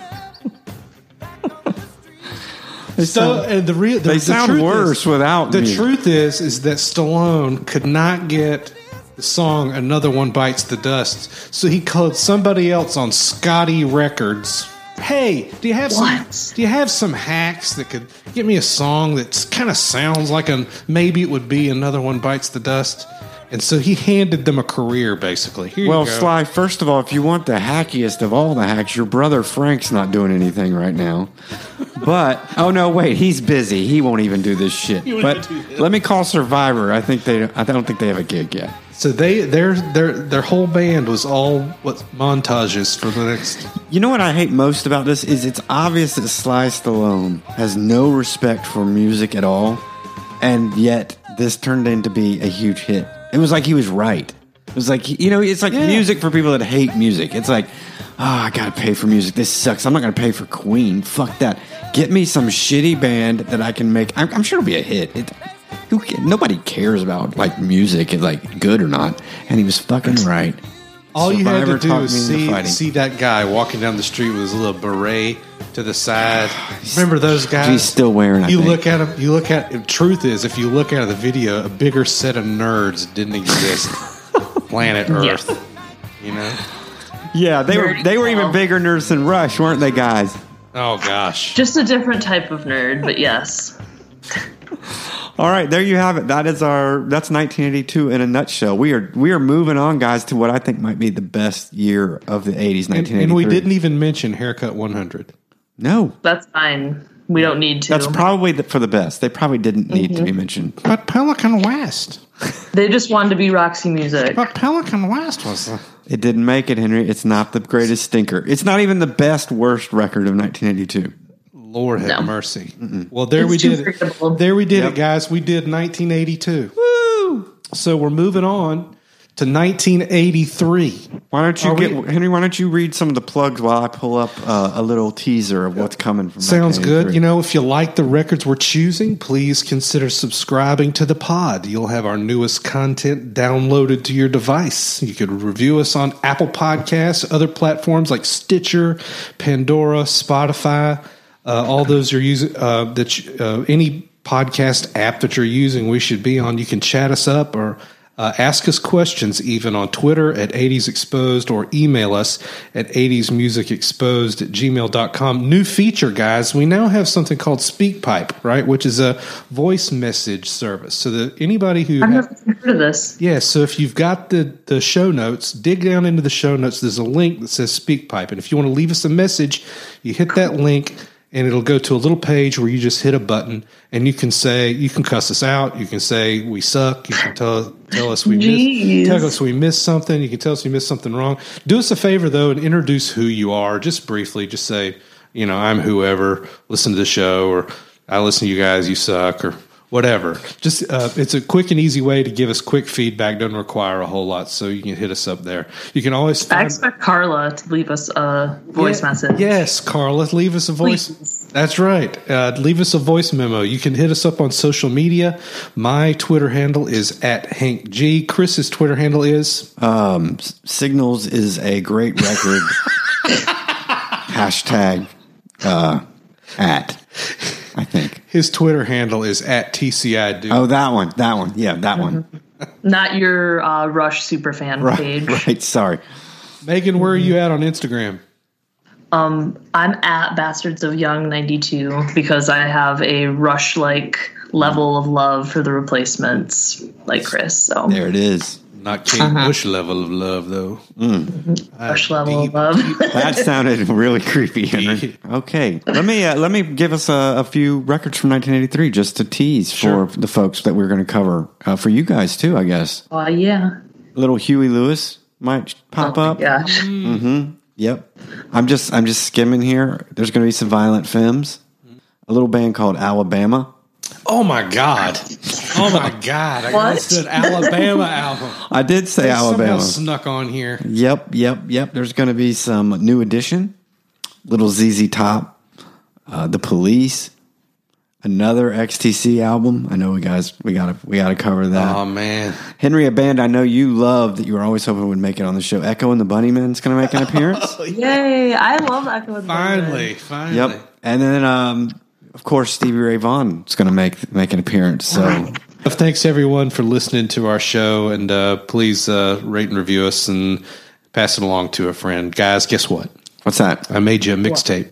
They So, sound- and the real the, they the sound truth worse is, without The music. truth is, is that Stallone could not get the song "Another One Bites the Dust," so he called somebody else on Scotti Records. Hey, do you have some? Do you have some hacks that could get me a song that kind of sounds like a maybe it would be "Another One Bites the Dust"? And so he handed them a career, basically. Here well, you go. Sly, first of all, if you want the hackiest of all the hacks, your brother Frank's not doing anything right now. But oh no, wait, he's busy. He won't even do this shit. But let me call Survivor. I think they. I don't think they have a gig yet. So they their their their whole band was all what montages for the next. You know what I hate most about this is it's obvious that Sly Stallone has no respect for music at all, and yet this turned into be a huge hit. It was like he was right. It was like you know, it's like music for people that hate music. It's like, oh, I gotta pay for music. This sucks. I'm not gonna pay for Queen. Fuck that. Get me some shitty band that I can make. I'm, I'm sure it'll be a hit. It, who, nobody cares about like music, is like good or not. And he was fucking right. All you had to do taught is see see that guy walking down the street with his little beret to the side. Remember those guys? He's still wearing. I you think. look at him. You look at. The truth is, if you look at the video, a bigger set of nerds didn't exist. Planet Yeah. Earth. You know. Yeah, they were they were even bigger nerds than Rush, weren't they, guys? Oh gosh. Just a different type of nerd, but yes. All right, there you have it. That is our that's 1982 in a nutshell. We are we are moving on, guys, to what I think might be the best year of the 80s, And, 1983. and we didn't even mention Haircut 100. No, That's fine. We don't need to. that's probably the, for the best. They probably didn't need to Mhm. be mentioned. But Pelican West. They just wanted to be Roxy Music. But Pelican West was. The, It didn't make it, Henry. It's not the greatest stinker. It's not even the best worst record of 1982. Lord have No. mercy. Well, there It's we too did it. There we did Yep. it, guys. We did 1982. Woo! So we're moving on to 1983. Why don't you Are get we- Henry? Why don't you read some of the plugs while I pull up uh, a little teaser of what's coming from? Sounds good. You know, if you like the records we're choosing, please consider subscribing to the pod. You'll have our newest content downloaded to your device. You could review us on Apple Podcasts, other platforms like Stitcher, Pandora, Spotify. Uh, all those you're using uh, that you- uh, any podcast app that you're using, we should be on. You can chat us up or uh, ask us questions even on Twitter at 80s Exposed or email us at 80s Music Exposed at gmail.com. New feature, guys. We now have something called SpeakPipe, right? Which is a voice message service. So that anybody who. I've ha- never heard of this. yeah, so if you've got the, the show notes, dig down into the show notes. There's a link that says SpeakPipe. And if you want to leave us a message, you hit that link and it'll go to a little page where you just hit a button and you can say, you can cuss us out. You can say we suck. You can tell, tell us we Jeez. missed, tell us we missed something. You can tell us we missed something wrong. Do us a favor though and introduce who you are just briefly. Just say, you know, I'm whoever, listen to the show or I listen to you guys, you suck or whatever. Just uh, it's a quick and easy way to give us quick feedback. Doesn't require a whole lot, so you can hit us up there. You can always I expect Carla to leave us a voice Yeah, message. Yes, Carla, leave us a voice. That's right. Uh, leave us a voice memo. You can hit us up on social media. My Twitter handle is at Hank G. Chris's Twitter handle is Um, Signals is a great record. Hashtag uh, at I think. His Twitter handle is at TCI Dude. Oh, that one. That one. Yeah, that one. Not your uh, Rush superfan Right. page. Right. Sorry. Megan, where are you at on Instagram? Um, I'm at Bastards of Young 92 because I have a Rush like level of love for the replacements, like Chris. So There it is. Not Kate Uh-huh. Bush level of love, though. Rush level of love. That sounded really creepy, Henry. Okay, let me uh, let me give us a, a few records from 1983 just to tease Sure. for the folks that we're going to cover uh, for you guys too. I guess uh, yeah. little Huey Lewis might pop oh up. My gosh. Mm-hmm. Yep. I'm just I'm just skimming here. There's going to be some violent films. A little band called Alabama. Oh my God! Oh my God! I What? almost said Alabama album. I did say They somehow Alabama. snuck on here. Yep, yep, yep. There's going to be some new edition. Little ZZ Top, uh, the Police, another XTC album. I know we guys we got to we got to cover that. Oh man! Henry, a band I know you love that you were always hoping would make it on the show. Echo and the Bunnymen's going to make an appearance. Yay! I love Echo and the Bunnymen. Finally, finally. Yep. And then um, Of course, Stevie Ray Vaughan is going to make make an appearance. So Thanks everyone for listening to our show, and uh, please uh, rate and review us and pass it along to a friend. Guys, guess what? What's that? I made you a mixtape.